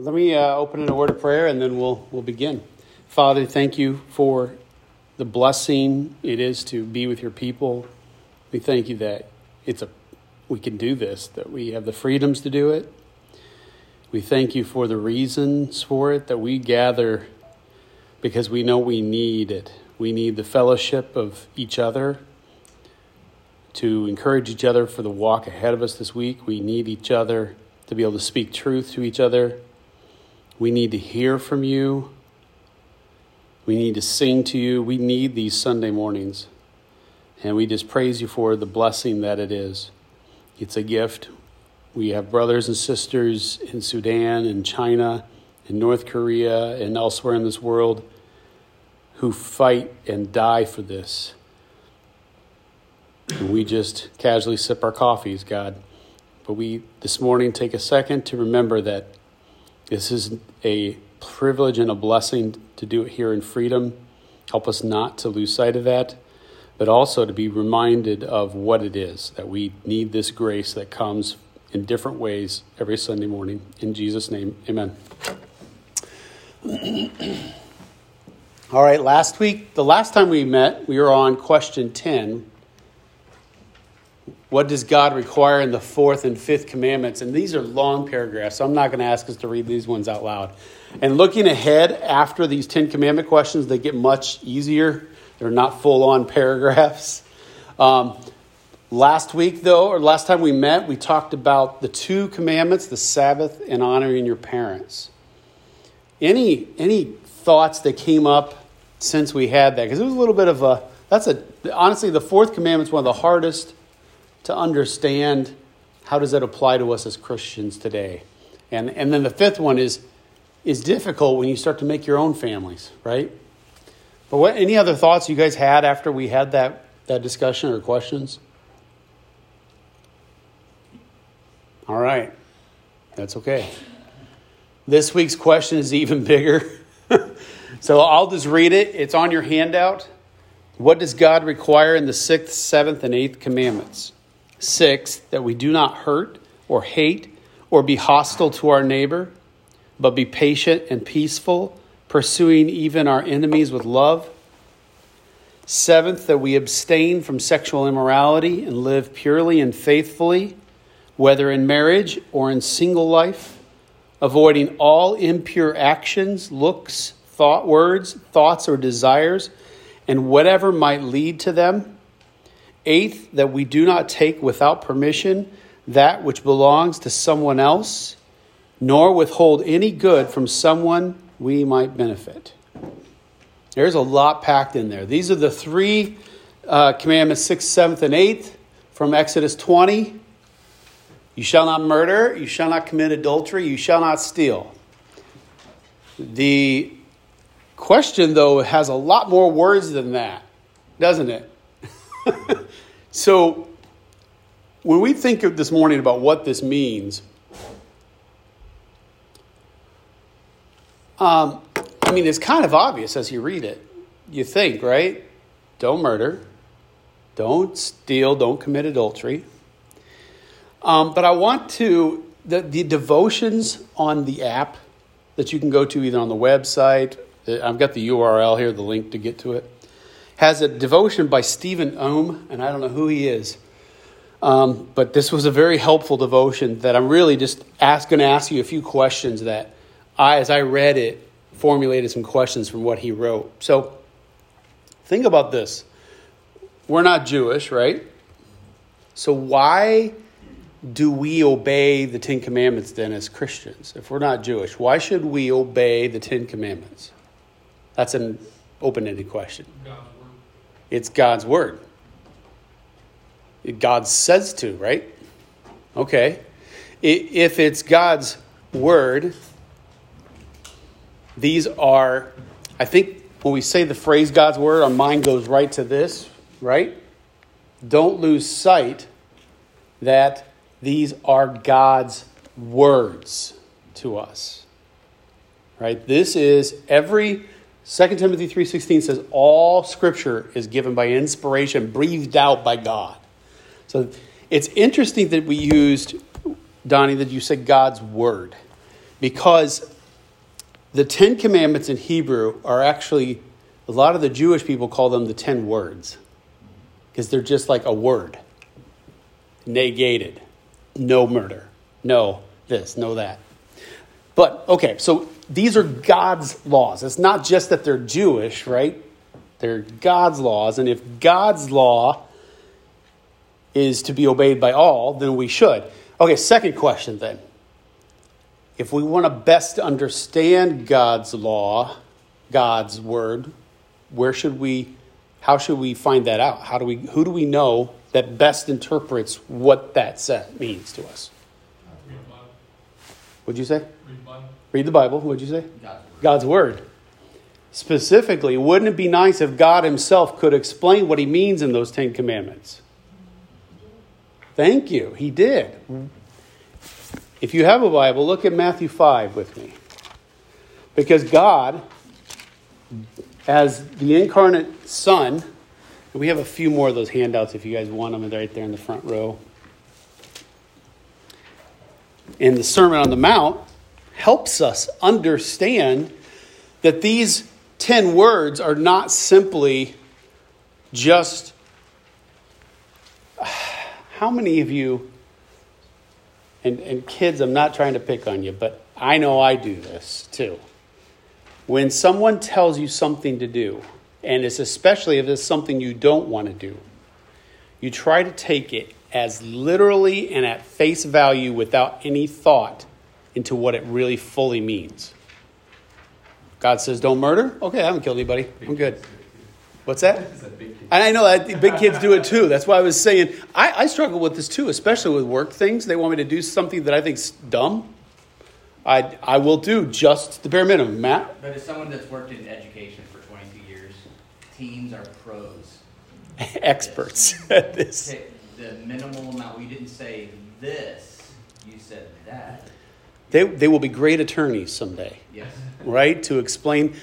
Let me uh, open in a word of prayer and then we'll, we'll begin. Father, thank you for the blessing it is to be with your people. We thank you that it's a we can do this, that we have the freedoms to do it. We thank you for the reasons for it, that we gather because we know we need it. We need the fellowship of each other to encourage each other for the walk ahead of us this week. We need each other to be able to speak truth to each other we need to hear from you. We need to sing to you. We need these Sunday mornings. And we just praise you for the blessing that it is. It's a gift. We have brothers and sisters in Sudan and China and North Korea and elsewhere in this world who fight and die for this. And we just casually sip our coffees, God. But we this morning take a second to remember that this is a privilege and a blessing to do it here in freedom. Help us not to lose sight of that, but also to be reminded of what it is that we need this grace that comes in different ways every Sunday morning. In Jesus' name, amen. All right, last week, the last time we met, we were on question 10 what does God require in the fourth and fifth commandments? And these are long paragraphs, so I'm not going to ask us to read these ones out loud. And looking ahead after these Ten Commandment questions, they get much easier. They're not full on paragraphs. Um, last week, though, or last time we met, we talked about the two commandments the Sabbath and honoring your parents. Any, any thoughts that came up since we had that? Because it was a little bit of a, that's a, honestly, the fourth commandment is one of the hardest to understand how does that apply to us as Christians today. And, and then the fifth one is, is difficult when you start to make your own families, right? But what, any other thoughts you guys had after we had that, that discussion or questions? All right, that's okay. This week's question is even bigger. so I'll just read it. It's on your handout. What does God require in the sixth, seventh, and eighth commandments? Six, that we do not hurt or hate or be hostile to our neighbor, but be patient and peaceful, pursuing even our enemies with love. Seventh, that we abstain from sexual immorality and live purely and faithfully, whether in marriage or in single life, avoiding all impure actions, looks, thought, words, thoughts, or desires, and whatever might lead to them Eighth, that we do not take without permission that which belongs to someone else, nor withhold any good from someone we might benefit. There's a lot packed in there. These are the three uh, commandments, sixth, seventh, and eighth from Exodus 20. You shall not murder, you shall not commit adultery, you shall not steal. The question, though, has a lot more words than that, doesn't it? so, when we think of this morning about what this means, um, I mean, it's kind of obvious as you read it. You think, right? Don't murder, don't steal, don't commit adultery. Um, but I want to, the, the devotions on the app that you can go to either on the website, I've got the URL here, the link to get to it has a devotion by Stephen Ohm, and I don't know who he is. Um, but this was a very helpful devotion that I'm really just going to ask you a few questions that I, as I read it, formulated some questions from what he wrote. So think about this. We're not Jewish, right? So why do we obey the Ten Commandments then as Christians? If we're not Jewish, why should we obey the Ten Commandments? That's an open ended question. It's God's word. God says to, right? Okay. If it's God's word, these are, I think when we say the phrase God's word, our mind goes right to this, right? Don't lose sight that these are God's words to us. Right? This is every 2 Timothy 3:16 says all scripture is given by inspiration breathed out by God. So it's interesting that we used Donnie that you said God's word because the Ten Commandments in Hebrew are actually, a lot of the Jewish people call them the Ten Words because they're just like a word negated, no murder, no this, no that. But, okay, so these are God's laws. It's not just that they're Jewish, right? They're God's laws. And if God's law is to be obeyed by all, then we should. Okay, second question then. If we want to best understand God's law, God's word, where should we how should we find that out? How do we who do we know that best interprets what that set means to us? What'd you say? Read the Bible. What'd you say? God's word. God's word. Specifically, wouldn't it be nice if God Himself could explain what He means in those Ten Commandments? Thank you. He did. If you have a Bible, look at Matthew 5 with me. Because God, as the incarnate Son, we have a few more of those handouts if you guys want them, they're right there in the front row. In the Sermon on the Mount helps us understand that these 10 words are not simply just. How many of you, and, and kids, I'm not trying to pick on you, but I know I do this too. When someone tells you something to do, and it's especially if it's something you don't want to do, you try to take it as literally and at face value without any thought into what it really fully means. God says, don't murder? Okay, I haven't killed anybody. I'm good. What's that? And I know that big kids do it too. That's why I was saying I, I struggle with this too, especially with work things. They want me to do something that I think's dumb. I, I will do just the bare minimum. Matt? But as someone that's worked in education for 22 years, teams are pros. Experts at this. The minimal amount. We didn't say this. You said that. They, they will be great attorneys someday. Yes. right? To explain.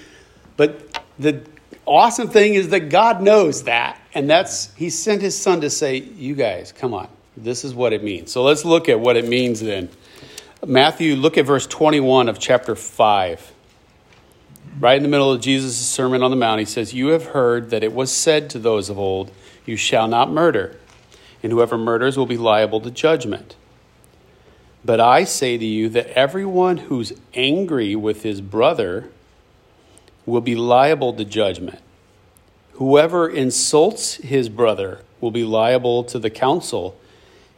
But the awesome thing is that God knows that. And that's, He sent His Son to say, you guys, come on. This is what it means. So let's look at what it means then. Matthew, look at verse 21 of chapter 5. Right in the middle of Jesus' Sermon on the Mount, he says, You have heard that it was said to those of old, You shall not murder, and whoever murders will be liable to judgment. But I say to you that everyone who's angry with his brother will be liable to judgment. Whoever insults his brother will be liable to the council.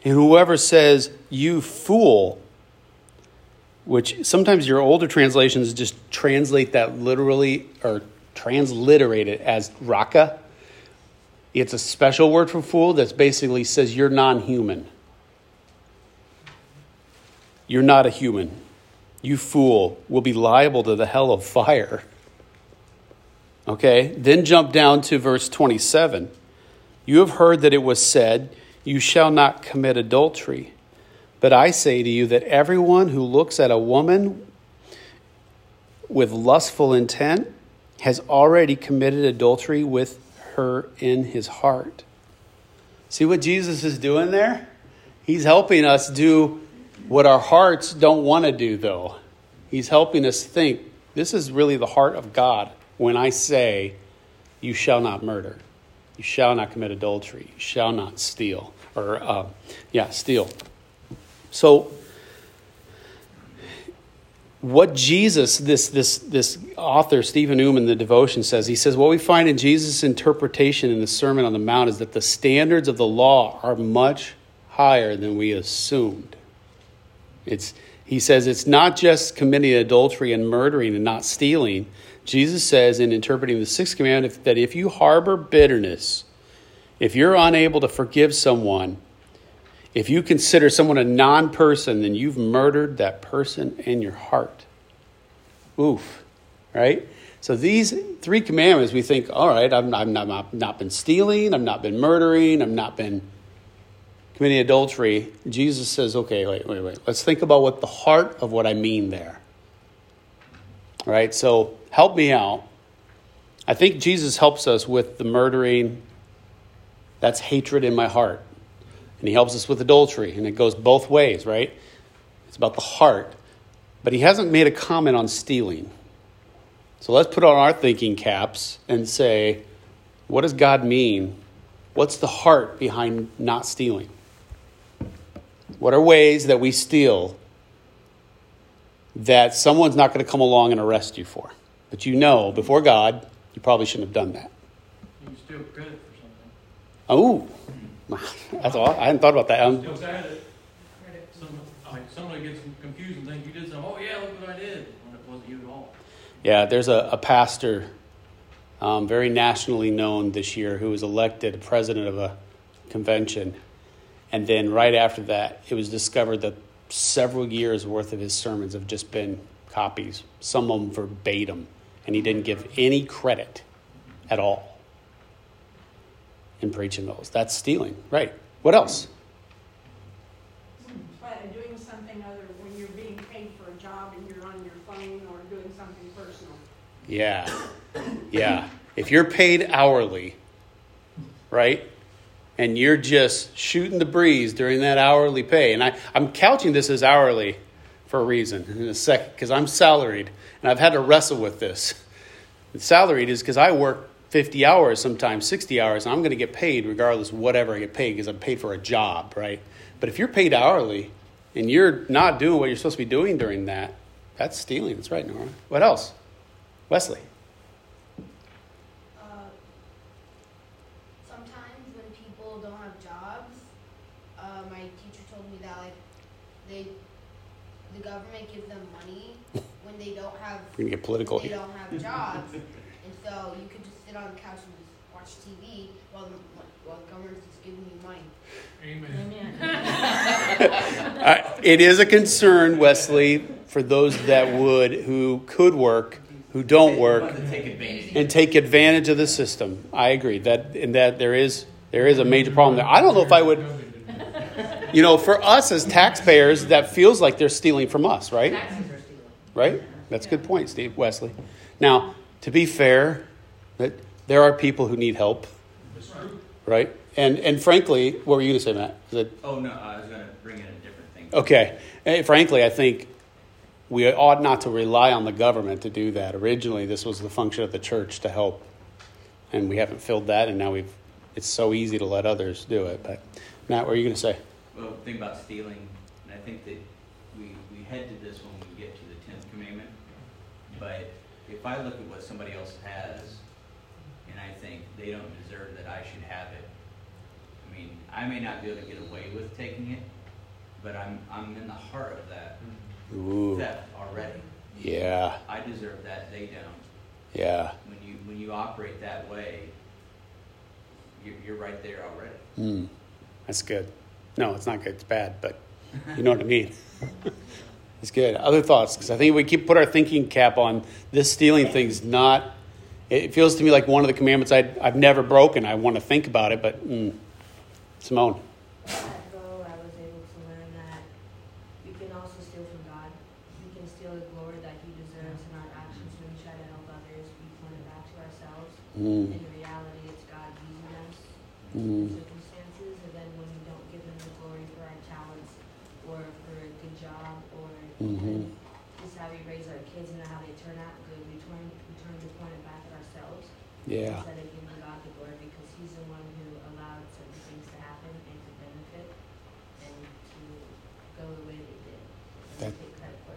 And whoever says, You fool, which sometimes your older translations just translate that literally or transliterate it as raka. It's a special word for fool that basically says you're non human. You're not a human. You fool will be liable to the hell of fire. Okay, then jump down to verse 27. You have heard that it was said, You shall not commit adultery. But I say to you that everyone who looks at a woman with lustful intent has already committed adultery with her in his heart. See what Jesus is doing there? He's helping us do what our hearts don't want to do, though. He's helping us think this is really the heart of God when I say, You shall not murder, you shall not commit adultery, you shall not steal, or, uh, yeah, steal. So, what Jesus, this, this, this author, Stephen Newman, the devotion says, he says, what we find in Jesus' interpretation in the Sermon on the Mount is that the standards of the law are much higher than we assumed. It's, he says it's not just committing adultery and murdering and not stealing. Jesus says in interpreting the sixth commandment that if you harbor bitterness, if you're unable to forgive someone, if you consider someone a non person, then you've murdered that person in your heart. Oof, right? So these three commandments, we think, all right, I've, not, I've not been stealing, I've not been murdering, I've not been committing adultery. Jesus says, okay, wait, wait, wait. Let's think about what the heart of what I mean there. All right, so help me out. I think Jesus helps us with the murdering. That's hatred in my heart. And he helps us with adultery, and it goes both ways, right? It's about the heart. but he hasn't made a comment on stealing. So let's put on our thinking caps and say, what does God mean? What's the heart behind not stealing? What are ways that we steal that someone's not going to come along and arrest you for? But you know, before God, you probably shouldn't have done that. You steal credit for something. Oh, that's all. I hadn't thought about that. Um, Still got it. Some, like somebody gets confused and thinks you did something. Oh yeah, look what I did, when it wasn't you at all. Yeah, there's a, a pastor, um, very nationally known this year, who was elected president of a convention. And then right after that, it was discovered that several years worth of his sermons have just been copies, some of them verbatim, and he didn't give any credit at all in preaching those. That's stealing, right? What else? But doing something other, when you're being paid for a job and you're on your phone or doing something personal. Yeah. Yeah. If you're paid hourly, right? And you're just shooting the breeze during that hourly pay. And I, I'm couching this as hourly for a reason in a second, because I'm salaried and I've had to wrestle with this. Salaried is because I work 50 hours, sometimes 60 hours, and I'm going to get paid regardless of whatever I get paid because I'm paid for a job, right? But if you're paid hourly and you're not doing what you're supposed to be doing during that, that's stealing. That's right, Nora. What else? Wesley. Uh, sometimes when people don't have jobs, uh, my teacher told me that like they, the government gives them money when they don't have We're going to get political they here. don't have jobs, and so you could just sit on the couch and just watch TV while the while the government's just giving you money. Amen. Uh, it is a concern, Wesley, for those that would, who could work, who don't work, take and take advantage of the system. I agree that, and that there is there is a major problem there. I don't know if I would, you know, for us as taxpayers, that feels like they're stealing from us, right? Right? That's a good point, Steve Wesley. Now, to be fair, that there are people who need help, right? And and frankly, what were you going to say, Matt? Is it Oh, no, I was going to bring in a different thing. Okay. Eh, frankly, I think we ought not to rely on the government to do that. Originally, this was the function of the church to help, and we haven't filled that, and now we've. It's so easy to let others do it. But Matt, what are you going to say? Well, think about stealing, and I think that we, we head to this when we get to the tenth commandment. But if I look at what somebody else has, and I think they don't deserve that I should have it, I mean, I may not be able to get away with taking it, but I'm, I'm in the heart of that Ooh, theft already. yeah, I deserve that, they don't. yeah. When you, when you operate that way, you're, you're right there already. Mm, that's good. No, it's not good. It's bad, but you know what I mean. it's good. Other thoughts? Because I think we keep put our thinking cap on this stealing thing's not. It feels to me like one of the commandments i I've never broken. I want to think about it, but mm, Simone. ago, I was able to learn that you can also steal from God. We can steal the glory that He deserves in our actions when we try to help others. We point it back to ourselves. Mm, In reality, it's God using us mm, in circumstances, and then when we don't give Him the glory for our talents or for a good job or Mhm. just how we raise our kids and how they turn out good, we turn we turn to point it back at ourselves yeah. instead of giving God the glory because He's the one who allowed certain things to happen and to benefit and to go the way they did. And That- take credit for.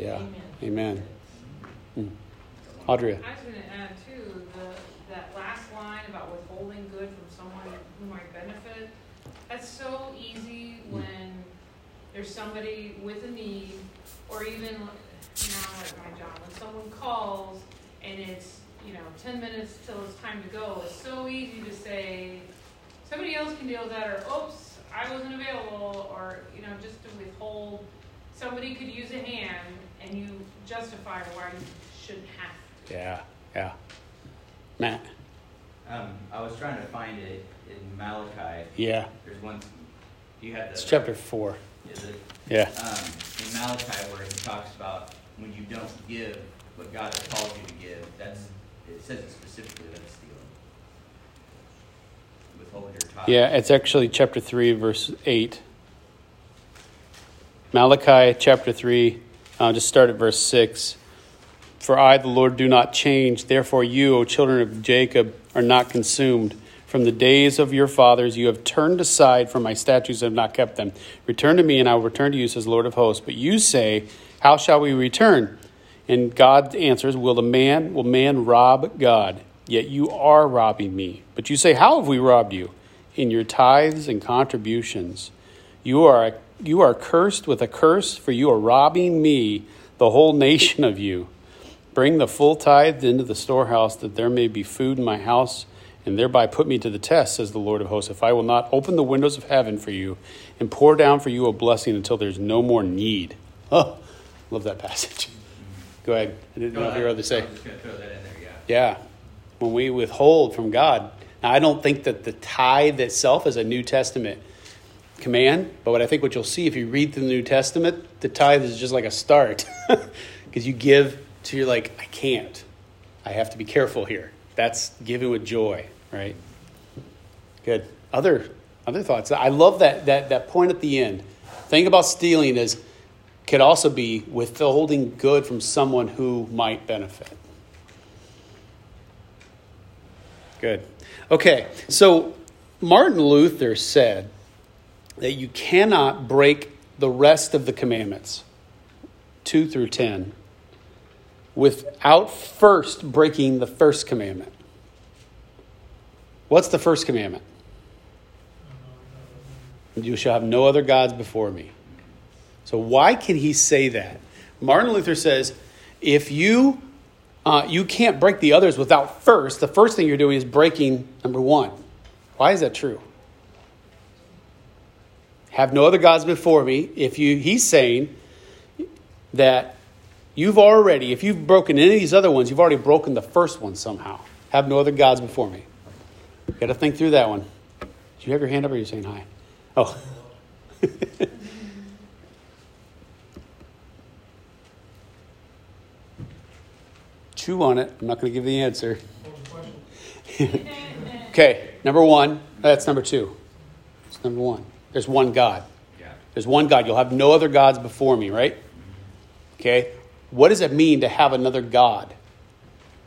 Yeah. Amen. Amen. Mm. Audrey. I was going to add too, the, that last line about withholding good from someone who might benefit. That's so easy when there's somebody with a need, or even now at my job, when someone calls and it's, you know, ten minutes till it's time to go, it's so easy to say, somebody else can deal with that, or oops, I wasn't available, or, you know, just to withhold. Somebody could use a hand and you justify why you shouldn't have to. Yeah. Yeah. Matt. Um, I was trying to find it in Malachi. Yeah. There's one, you have the. It's chapter four. Is it? Yeah. um, in Malachi where he talks about when you don't give what God has called you to give, that's, it says it specifically that's stealing. Withhold your. Yeah, it's actually chapter 3, verse 8. Malachi chapter 3, Uh, just start at verse 6. For I, the Lord, do not change. Therefore, you, O children of Jacob, are not consumed. From the days of your fathers, you have turned aside from my statutes and have not kept them. Return to me, and I will return to you, says Lord of hosts. But you say, How shall we return? And God answers, Will the man will man rob God? Yet you are robbing me. But you say, How have we robbed you? In your tithes and contributions. You are you are cursed with a curse, for you are robbing me, the whole nation of you. Bring the full tithe into the storehouse, that there may be food in my house, and thereby put me to the test, says the Lord of hosts, if I will not open the windows of heaven for you and pour down for you a blessing until there's no more need. Oh, love that passage. Go ahead. I didn't know if you were to I say. just throw that in there, yeah. Yeah. When we withhold from God. Now, I don't think that the tithe itself is a New Testament command, but what I think what you'll see if you read through the New Testament, the tithe is just like a start. Because you give to you're like, I can't. I have to be careful here. That's giving with joy, right? Good. Other other thoughts. I love that that that point at the end. Thing about stealing is could also be withholding good from someone who might benefit. Good. Okay, so Martin Luther said that you cannot break the rest of the commandments, 2 through 10, without first breaking the first commandment. What's the first commandment? You shall have no other gods before me. So, why can he say that? Martin Luther says if you uh, you can't break the others without first, the first thing you're doing is breaking number one. Why is that true? Have no other gods before me. If you, he's saying that you've already, if you've broken any of these other ones, you've already broken the first one somehow. Have no other gods before me. Got to think through that one. Do you have your hand up or are you saying hi? Oh. Chew on it. I'm not going to give the answer. okay, number one. That's number two. It's number one. There's one God. Yeah. There's one God. You'll have no other gods before me, right? Okay. What does it mean to have another God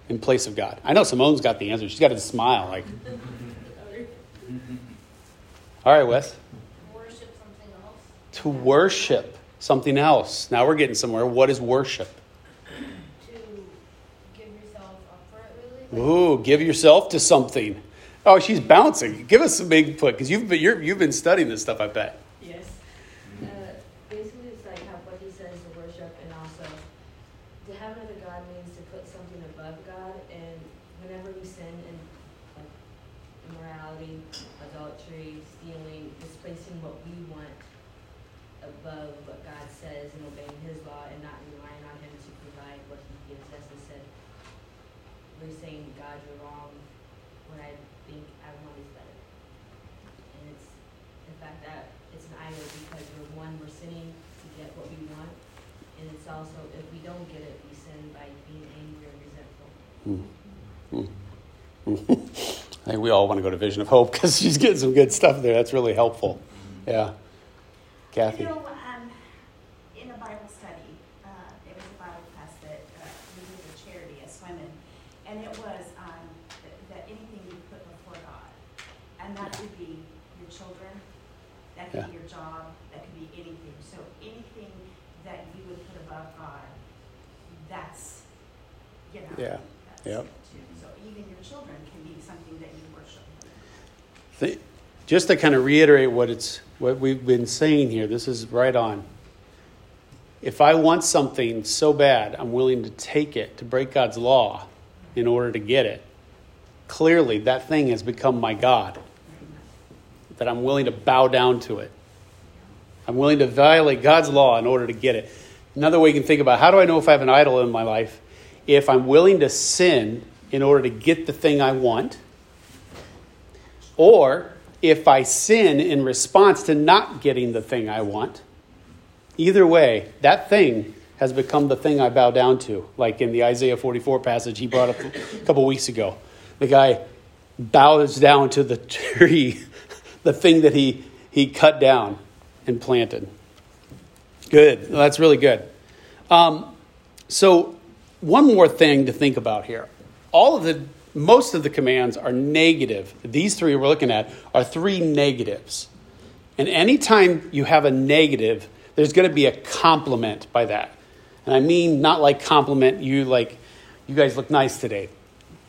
in place of God? I know Simone's got the answer. She's got a smile. Like, all right, Wes. Worship something else. To worship something else. Now we're getting somewhere. What is worship? To give yourself up for it, really. Ooh, give yourself to something. Oh, she's bouncing. Give us some input because you've been, you've been studying this stuff. I bet. Yes. Uh, basically, it's like how what he says to worship, and also to have another God means to put something above God. And whenever we sin in like immorality, adultery, stealing, displacing what we want above what God says and obeying His law, and not relying on Him to provide what He gives us, instead we're saying, God, you're wrong when I think I want is better. And it's the fact that it's an idol because we're one, we're sinning to get what we want. And it's also, if we don't get it, we sin by being angry or resentful. I think we all want to go to Vision of Hope because she's getting some good stuff there. That's really helpful. Yeah. Kathy. You know, um, in a Bible study, uh, it was a Bible class that uh, we did a charity as women, and it was um, that, that anything you put before God, and that could be your children, that could Yeah. be your job, that could be anything. So anything that you would put above God, that's, you know, Yeah. that's Yep. it too. So even your children can be something that you worship. Th- Just to kind of reiterate what it's what we've been saying here, this is right on. If I want something so bad, I'm willing to take it to break God's law in order to get it. Clearly, that thing has become my God. That I'm willing to bow down to it. I'm willing to violate God's law in order to get it. Another way you can think about how do I know if I have an idol in my life? If I'm willing to sin in order to get the thing I want, or if I sin in response to not getting the thing I want, either way, that thing has become the thing I bow down to. Like in the Isaiah 44 passage he brought up a couple weeks ago. The guy bows down to the tree, the thing that he, he cut down and planted. Good. That's really good. Um, so, one more thing to think about here. All of the, most of the commands are negative. These three we're looking at are three negatives. And anytime you have a negative, there's going to be a complement by that. And I mean not like compliment you like you guys look nice today.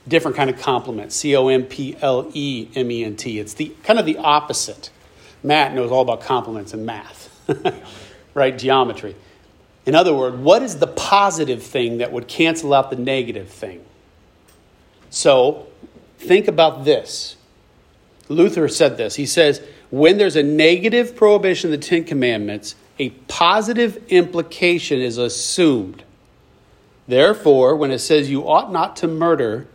Different kind of compliment. C O M P L E M E N T. It's the kind of the opposite. Matt knows all about compliments and math. right? Geometry. In other words, what is the positive thing that would cancel out the negative thing? So, think about this. Luther said this. He says, when there's a negative prohibition of the Ten Commandments, a positive implication is assumed. Therefore, when it says you ought not to murder,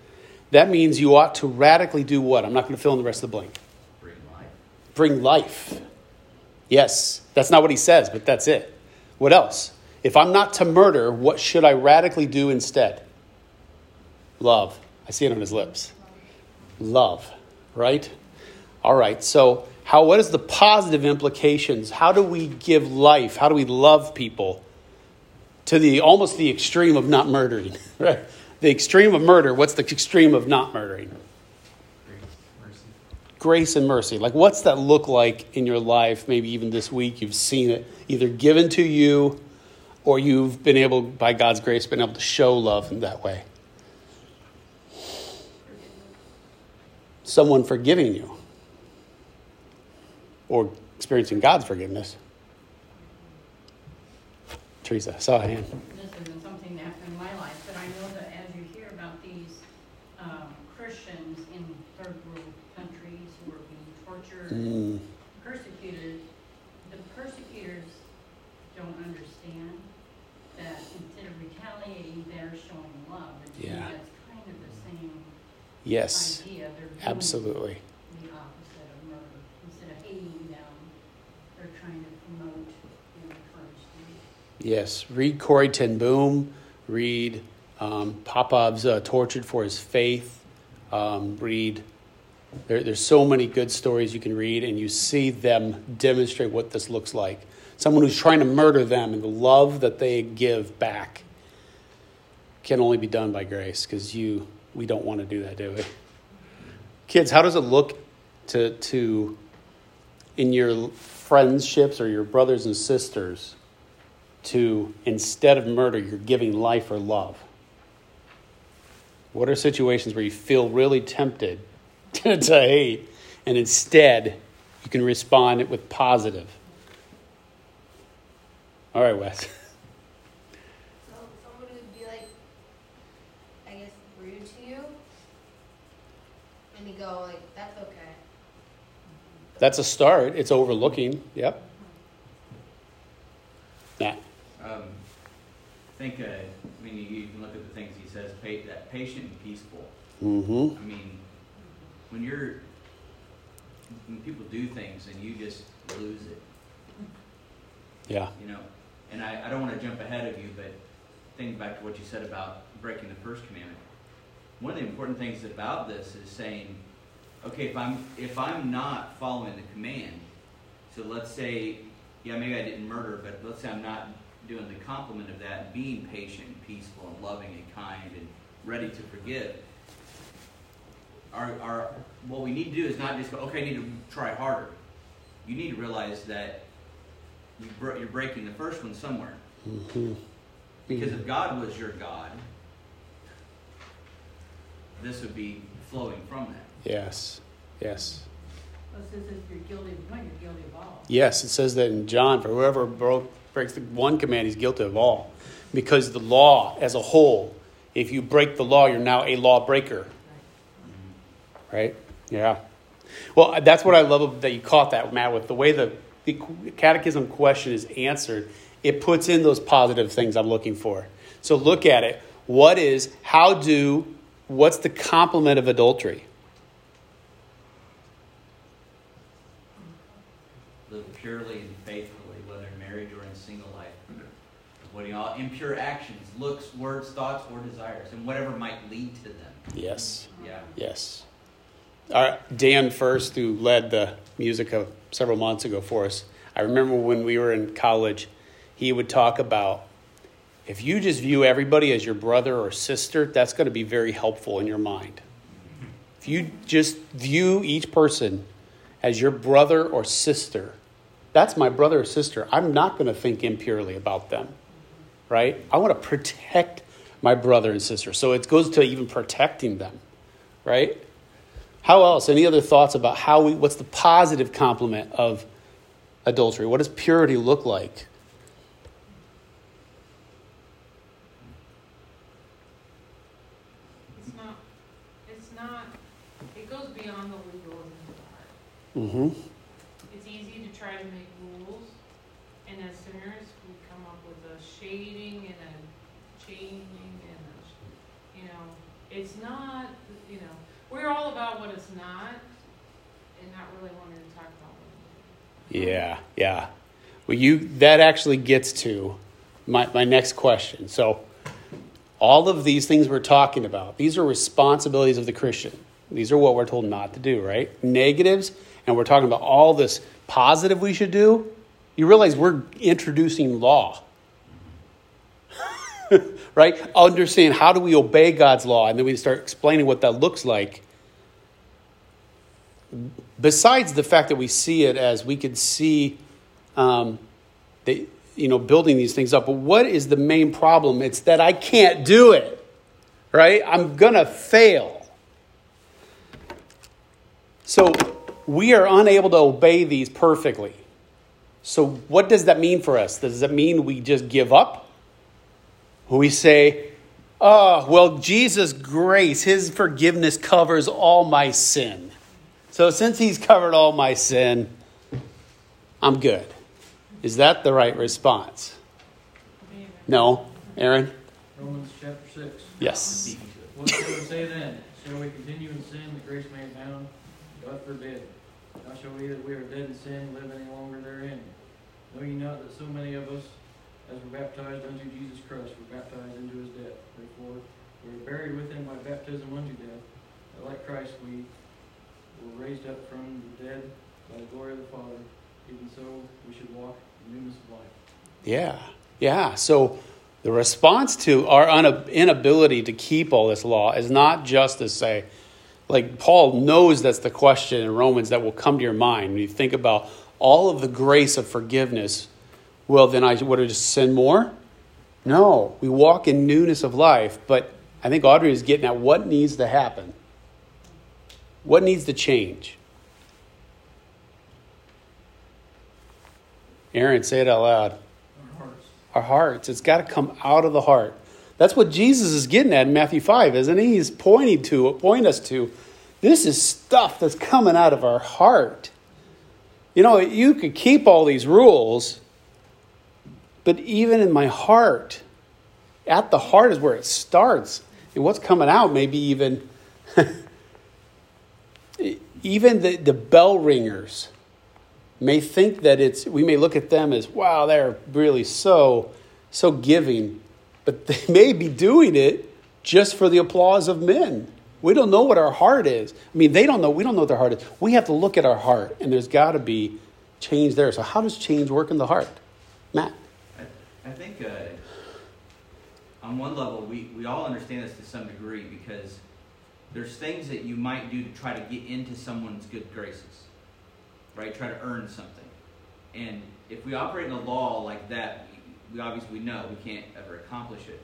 that means you ought to radically do what? I'm not going to fill in the rest of the blank. Bring life. Bring life. Yes, that's not what he says, but that's it. What else? If I'm not to murder, what should I radically do instead? Love. I see it on his lips. Love, right? All right, so how, what is the positive implications? How do we give life? How do we love people? To the almost the extreme of not murdering, right? The extreme of murder, what's the extreme of not murdering? Grace and mercy. Like, what's that look like in your life? Maybe even this week you've seen it either given to you or you've been able, by God's grace, been able to show love in that way. Someone forgiving you or experiencing God's forgiveness. Teresa, I saw a hand. This isn't something that happened in my life, but I know that as you hear about these um, Christians in third world countries who are being tortured, Mm, persecuted, the persecutors don't understand that instead of retaliating, they're showing love. And Yeah. that's kind of the same yes, idea. They're doing absolutely. the opposite of murder. Instead of hating them, they're trying to promote and encourage them. Yes, read Corrie Ten Boom. Read um, Popov's uh, Tortured for His Faith. Um, read. There, there's so many good stories you can read, and you see them demonstrate what this looks like. Someone who's trying to murder them, and the love that they give back can only be done by grace. Because you, we don't want to do that, do we? Kids, how does it look to to in your friendships or your brothers and sisters? to instead of murder, you're giving life or love? What are situations where you feel really tempted to hate, and instead you can respond with positive? All right, Wes. So someone would be like, I guess, rude to you, and you go like, "That's okay." That's a start. It's overlooking. Yep. Matt. Um, I think, uh, I mean, you, you can look at the things he says, pa- that patient and peaceful. Mm-hmm. I mean, when you're, when people do things and you just lose it, Yeah. you know, and I, I don't want to jump ahead of you, but think back to what you said about breaking the first commandment. One of the important things about this is saying, okay, if I'm if I'm not following the command, so let's say, yeah, maybe I didn't murder, but let's say I'm not doing the complement of that, being patient and peaceful and loving and kind and ready to forgive. Our, our, what we need to do is not just go, okay, I need to try harder. You need to realize that you you're breaking the first one somewhere. Mm-hmm. Because if God was your God, this would be flowing from that. Yes. Yes. Well, it says if you're guilty of one, you're guilty of all. Yes, it says that in John, for whoever broke, breaks the one command, he's guilty of all. Because the law as a whole, if you break the law, you're now a lawbreaker. Right? Yeah. Well, that's what I love that you caught that, Matt, with the way the, the catechism question is answered. It puts in those positive things I'm looking for. So look at it. What is, how do, what's the complement of adultery? Live purely and faithfully, whether in marriage or in single life. Avoiding all impure actions, looks, words, thoughts, or desires, and whatever might lead to them. Yes. Yeah. Yes. Our, Dan First, who led the music of several months ago for us, I remember when we were in college, he would talk about If you just view everybody as your brother or sister, that's going to be very helpful in your mind. If you just view each person as your brother or sister, that's my brother or sister. I'm not going to think impurely about them, right? I want to protect my brother and sister. So it goes to even protecting them, right? How else? Any other thoughts about how we, what's the positive complement of adultery? What does purity look like? It's not, it's not, it goes beyond the legal and the heart. Mm-hmm. It's easy to try to make rules, and as sinners, we come up with a shading and a changing and a, you know, it's not, you know, we're all about what it's not, and not really wanting to talk about what it is. Yeah, yeah. Well, you that actually gets to my, my next question. So, all of these things we're talking about, these are responsibilities of the Christian. These are what we're told not to do, right? Negatives, and we're talking about all this positive we should do. You realize we're introducing law. right? Understand how do we obey God's law, and then we start explaining what that looks like. Besides the fact that we see it as we could see, um, the, you know, building these things up. But what is the main problem? It's that I can't do it, right? I'm gonna fail. So we are unable to obey these perfectly. So what does that mean for us? Does that mean we just give up? We say, oh, well, Jesus' grace, his forgiveness covers all my sin. So since he's covered all my sin, I'm good. Is that the right response? No. Aaron? Romans chapter six. Yes. Speaking to it. What shall we say then? Shall we continue in sin that grace may abound? God forbid. How shall we that we are dead in sin live any longer therein? Know ye not that so many of us, as were baptized unto Jesus Christ, were baptized into his death? Therefore, we are buried with him by baptism unto death, that like Christ we were raised up from the dead by the glory of the Father. Even so, we should walk in newness of life. Yeah. Yeah. So the response to our inability to keep all this law is not just to say, like Paul knows that's the question in Romans that will come to your mind when you think about all of the grace of forgiveness. Well, then I would have just sin more? No, we walk in newness of life. But I think Audrey is getting at what needs to happen. What needs to change? Aaron, say it out loud Our hearts. our hearts. It's got to come out of the heart. That's what Jesus is getting at in Matthew 5, isn't he? He's pointing to, point us to, this is stuff that's coming out of our heart. You know, you could keep all these rules, but even in my heart, at the heart is where it starts. And what's coming out maybe even even the, the bell ringers may think that it's we may look at them as wow they're really so so giving but they may be doing it just for the applause of men. We don't know what our heart is. I mean they don't know. We don't know what their heart is. We have to look at our heart and there's got to be change there. So how does change work in the heart? Matt? I, I think uh, on one level, we, we all understand this to some degree because there's things that you might do to try to get into someone's good graces, right? Try to earn something. And if we operate in a law like that, we, obviously we know we can't ever accomplish it.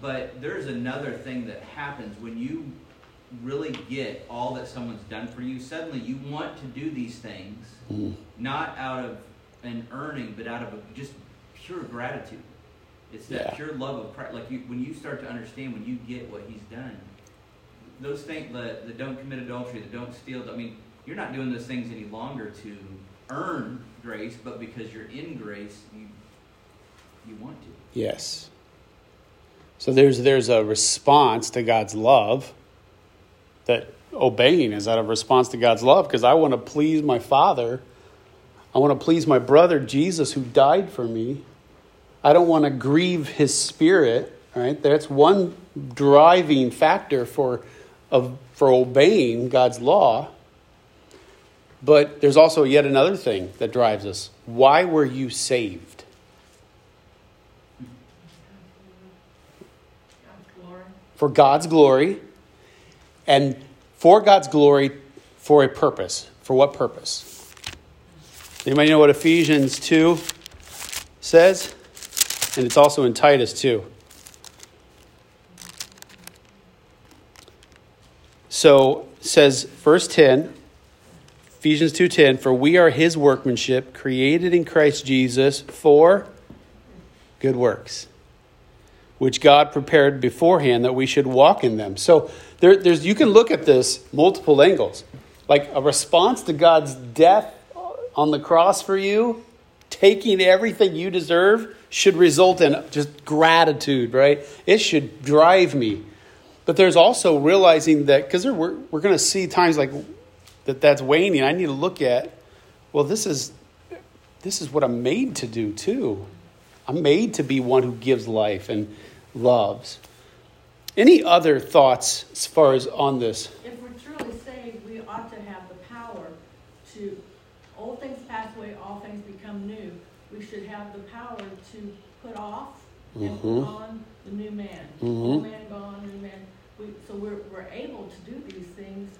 But there's another thing that happens when you really get all that someone's done for you. Suddenly, you want to do these things Mhm. not out of an earning, but out of a, just pure gratitude. It's that Yeah. pure love of Christ. Like you, when you start to understand, when you get what He's done, those things that, that don't commit adultery, that don't steal. I mean, you're not doing those things any longer to earn grace, but because you're in grace, you you want to. Yes. So there's there's a response to God's love that obeying is out of response to God's love because I want to please my Father. I want to please my brother Jesus who died for me. I don't want to grieve his spirit, right? That's one driving factor for of for obeying God's law. But there's also yet another thing that drives us. Why were you saved? For God's glory, and for God's glory for a purpose. For what purpose? Anybody know what Ephesians 2 says? And it's also in Titus 2. So says verse 10, Ephesians 2:10, for we are his workmanship, created in Christ Jesus for good works, which God prepared beforehand that we should walk in them. So there, there's you can look at this multiple angles. Like a response to God's death on the cross for you, taking everything you deserve, should result in just gratitude, right? It should drive me. But there's also realizing that, because we're, we're going to see times like that that's waning. I need to look at, well, this is, this is what I'm made to do too. I'm made to be one who gives life and loves. Any other thoughts as far as on this? If we're truly saved, we ought to have the power to, old things pass away, all things become new. We should have the power to put off and put Mhm. on the new man. Mhm. Old man gone, new man. We, so we're, we're able to do these things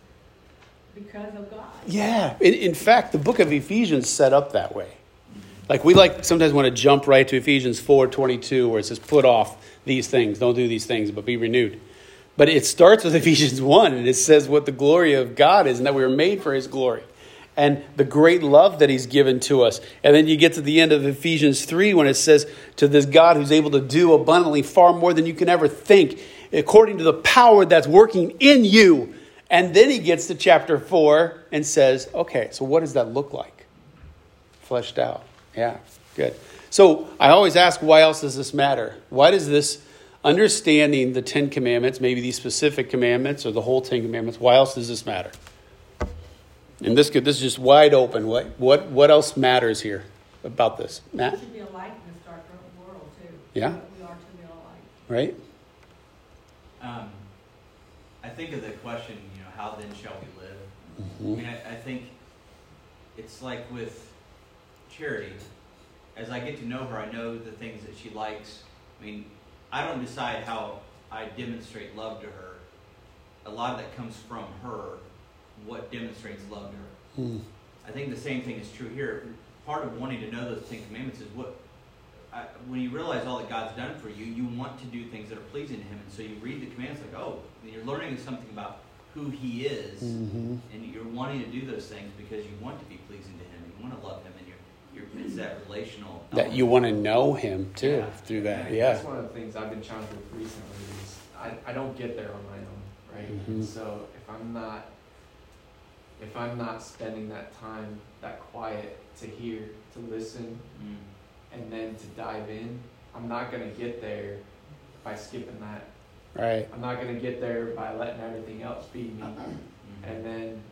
because of God. Yeah. In, in fact, the book of Ephesians set up that way. Like we like sometimes want to jump right to Ephesians 4:22 where it says put off these things, don't do these things, but be renewed. But it starts with Ephesians 1 and it says what the glory of God is and that we were made for his glory and the great love that he's given to us. And then you get to the end of Ephesians 3 when it says to this God who's able to do abundantly far more than you can ever think according to the power that's working in you. And then he gets to chapter 4 and says, okay, so what does that look like? Fleshed out. Yeah, good. So I always ask, why else does this matter? Why does this understanding the Ten Commandments, maybe these specific commandments or the whole Ten Commandments, why else does this matter? And this could this is just wide open. What what what else matters here about this, We Matt? should be a light in this dark world too. Yeah. We are to be a light. Right? Um, I think of the question, you know, how then shall we live? I Mhm. mean, I, I think it's like with Charity. As I get to know her, I know the things that she likes. I mean, I don't decide how I demonstrate love to her. A lot of that comes from her, what demonstrates love to her. Mm. I think the same thing is true here. Part of wanting to know those Ten Commandments is what, I, when you realize all that God's done for you, you want to do things that are pleasing to Him. And so you read the commandments like, oh, and you're learning something about who He is, Mhm. and you're wanting to do those things because you want to be pleasing to Him. You want to love Him, and you're, you're it's that relational. That you want to know him too Yeah. through that. Yeah, Yeah. That's one of the things I've been challenged with recently is I, I don't get there on my own, right? Mhm. And so if I'm not if I'm not spending that time, that quiet to hear, to listen, Mm. and then to dive in, I'm not gonna get there by skipping that. Right. I'm not gonna get there by letting everything else be me. Mhm. And then,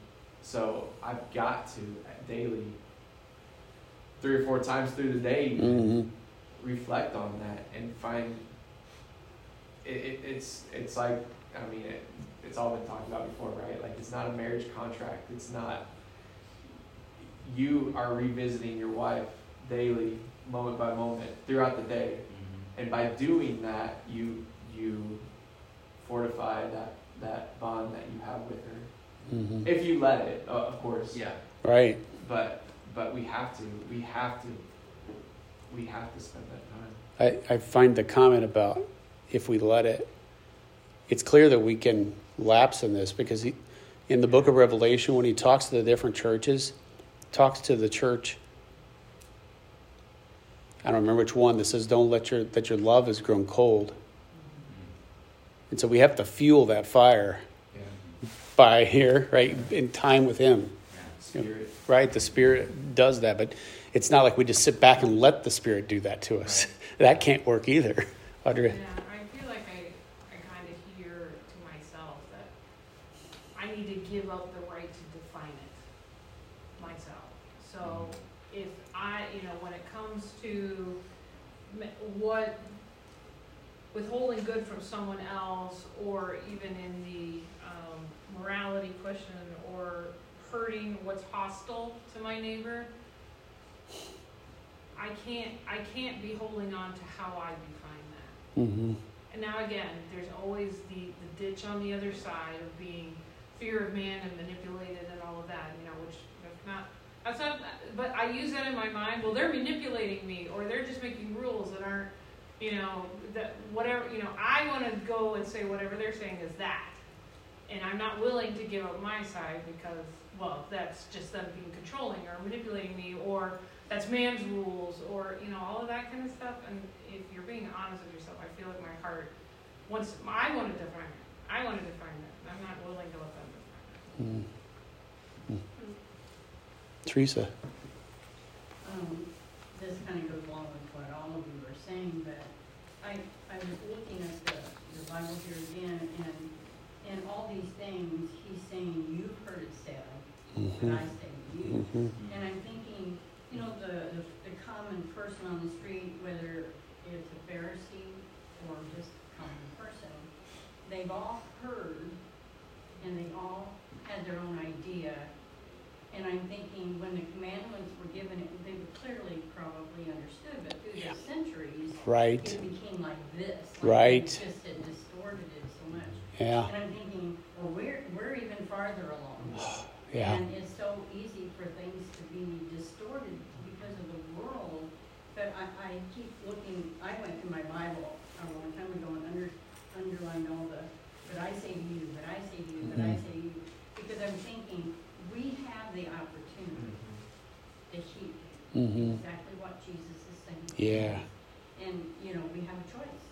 so I've got to daily, three or four times through the day, hmm reflect on that and find it, it, it's it's like I mean it, it's all been talked about before, right? Like it's not a marriage contract. It's not you are revisiting your wife daily, moment by moment, throughout the day. Mhm. And by doing that you you fortify that, that bond that you have with her. hmm If you let it, uh, of course. Yeah. Right. But but we have to. We have to we have to spend that time. I, I find the comment about if we let it, it's clear that we can lapse in this because he, in the book of Revelation, when he talks to the different churches, talks to the church. I don't remember which one that says, "Don't let your that your love has grown cold," and so we have to fuel that fire Yeah. by here, right, in time with Him. Spirit. Right, the Spirit does that, but it's not like we just sit back and let the Spirit do that to us. That can't work either. Audrey. Yeah, I feel like I, I kind of hear to myself that I need to give up the right to define it myself. So if I, you know, when it comes to what withholding good from someone else, or even in the um, morality question, or hurting what's hostile to my neighbor, I can't, I can't be holding on to how I define that. Mm-hmm. And now again, there's always the, the ditch on the other side of being fear of man and manipulated and all of that, you know, which that's not that's not but I use that in my mind, well they're manipulating me or they're just making rules that aren't you know, that whatever you know, I wanna go and say whatever they're saying is that. And I'm not willing to give up my side because well, that's just them being controlling or manipulating me or that's man's rules or you know all of that kind of stuff and if you're being honest with yourself i feel like my heart wants i want to define it i want to define it i'm not willing to let them define it Mm. Mm. Teresa. Um, this kind of goes along with what all of you are saying, but I, I was looking at the, the Bible here again, and, and all these things, he's saying, you've heard it said, Mm-hmm. but I say you. Mm-hmm. And I'm thinking, you know, the, the, the common person on the street, whether it's a Pharisee or just a common person, they've all heard and they all had their own idea. And I'm thinking, when the commandments were given, it- they were clearly probably understood, but through Yeah. the centuries, Right. it became like this. like Right. It just had distorted it so much. Yeah. And I'm thinking, well, we're, we're even farther along. Yeah. And it's so easy for things to be distorted because of the world. But I, I keep looking, I went through my Bible a long time ago and under, underlined all the, but I say to you, but I say to you, but I Mhm. say to you. Because I'm thinking, we have the opportunity to hear Mm-hmm. exactly what Jesus is saying. Yeah. And, you know, we have a choice.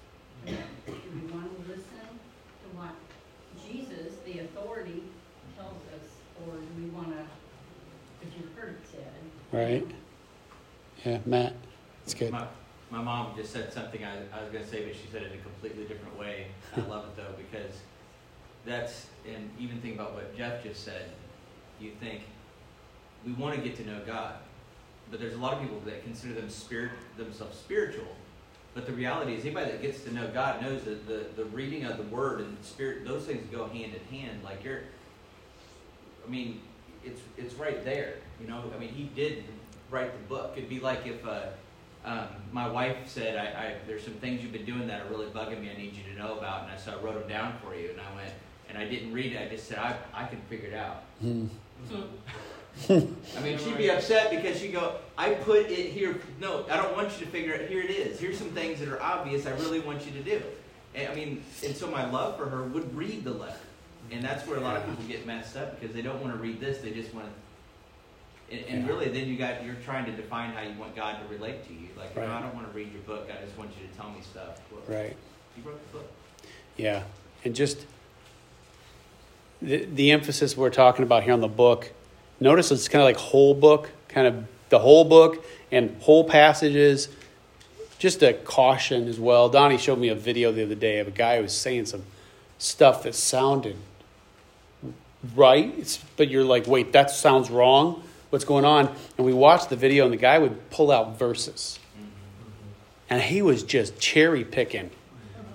Do we want to listen to what Jesus, the authority, tells us, or do we want to, but you've heard it said. Right. Yeah, Matt. It's good. My, my mom just said something I, I was going to say, but she said it in a completely different way. I love it though because that's, and even think about what Jeff just said. You think we want to get to know God, but there's a lot of people that consider them spirit, themselves spiritual. But the reality is, anybody that gets to know God knows that the, the reading of the Word and spirit, those things go hand in hand. Like you're, I mean, it's it's right there. You know, I mean, he did write the book. It'd be like if uh, um, my wife said, I, I, "There's some things you've been doing that are really bugging me. I need you to know about." And I so I wrote them down for you. And I went, and I didn't read it. I just said, "I I can figure it out." Mm. I mean, she'd be upset because she'd go, I put it here. No, I don't want you to figure it. Here it is. Here's some things that are obvious I really want you to do. And, I mean, and so my love for her would read the letter. And that's where a lot of people get messed up because they don't want to read this. They just want to. And, and Yeah. really, then you got you're trying to define how you want God to relate to you. Like, no, Right. I don't want to read your book. I just want you to tell me stuff. Well, Right. You wrote the book. Yeah. And just the, the emphasis we're talking about here on the book, notice it's kind of like whole book, kind of the whole book and whole passages. Just a caution as well. Donnie showed me a video the other day of a guy who was saying some stuff that sounded right, it's, but you're like, wait, that sounds wrong. What's going on? And we watched the video, and the guy would pull out verses. And he was just cherry picking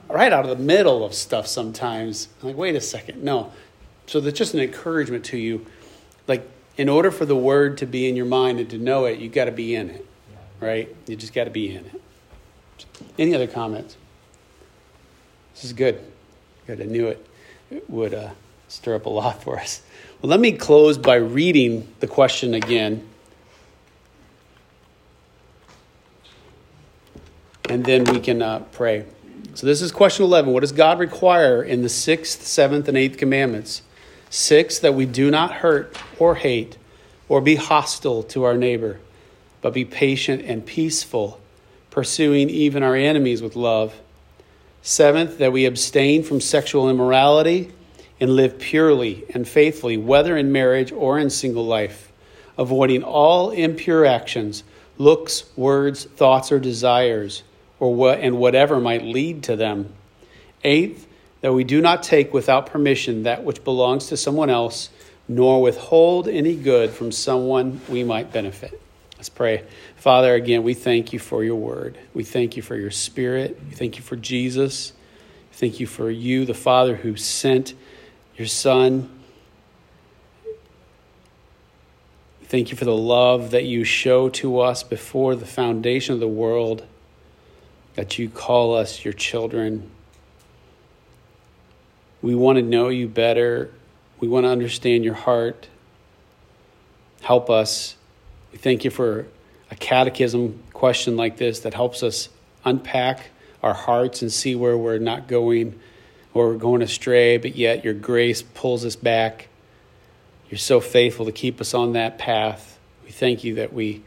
right out of the middle of stuff sometimes. I'm like, wait a second. No. So that's just an encouragement to you. Like, in order for the word to be in your mind and to know it, you got to be in it, right? You just got to be in it. Any other comments? This is good. Good. I knew it, it would uh, stir up a lot for us. Well, let me close by reading the question again. And then we can uh, pray. So, this is question 11. What does God require in the sixth, seventh, and eighth commandments? Six, that we do not hurt or hate or be hostile to our neighbor, but be patient and peaceful, pursuing even our enemies with love. Seventh, that we abstain from sexual immorality and live purely and faithfully, whether in marriage or in single life, avoiding all impure actions, looks, words, thoughts, or desires, or what, and whatever might lead to them. Eighth, that we do not take without permission that which belongs to someone else, nor withhold any good from someone we might benefit. Let's pray. Father, again, we thank you for your word. We thank you for your spirit. We thank you for Jesus. Thank you for you, the Father who sent your Son. Thank you for the love that you show to us before the foundation of the world, that you call us your children. We want to know you better. We want to understand your heart. Help us. We thank you for a catechism question like this that helps us unpack our hearts and see where we're not going or we're going astray, but yet your grace pulls us back. You're so faithful to keep us on that path. We thank you that we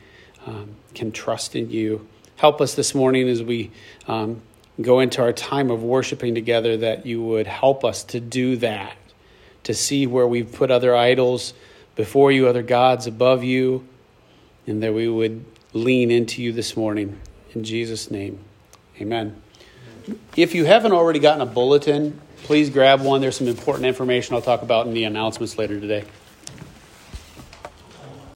um, can trust in you. Help us this morning as we um, go into our time of worshiping together that you would help us to do that, to see where we've put other idols before you, other gods above you, and that we would lean into you this morning. In Jesus' name, amen. If you haven't already gotten a bulletin, please grab one. There's some important information I'll talk about in the announcements later today.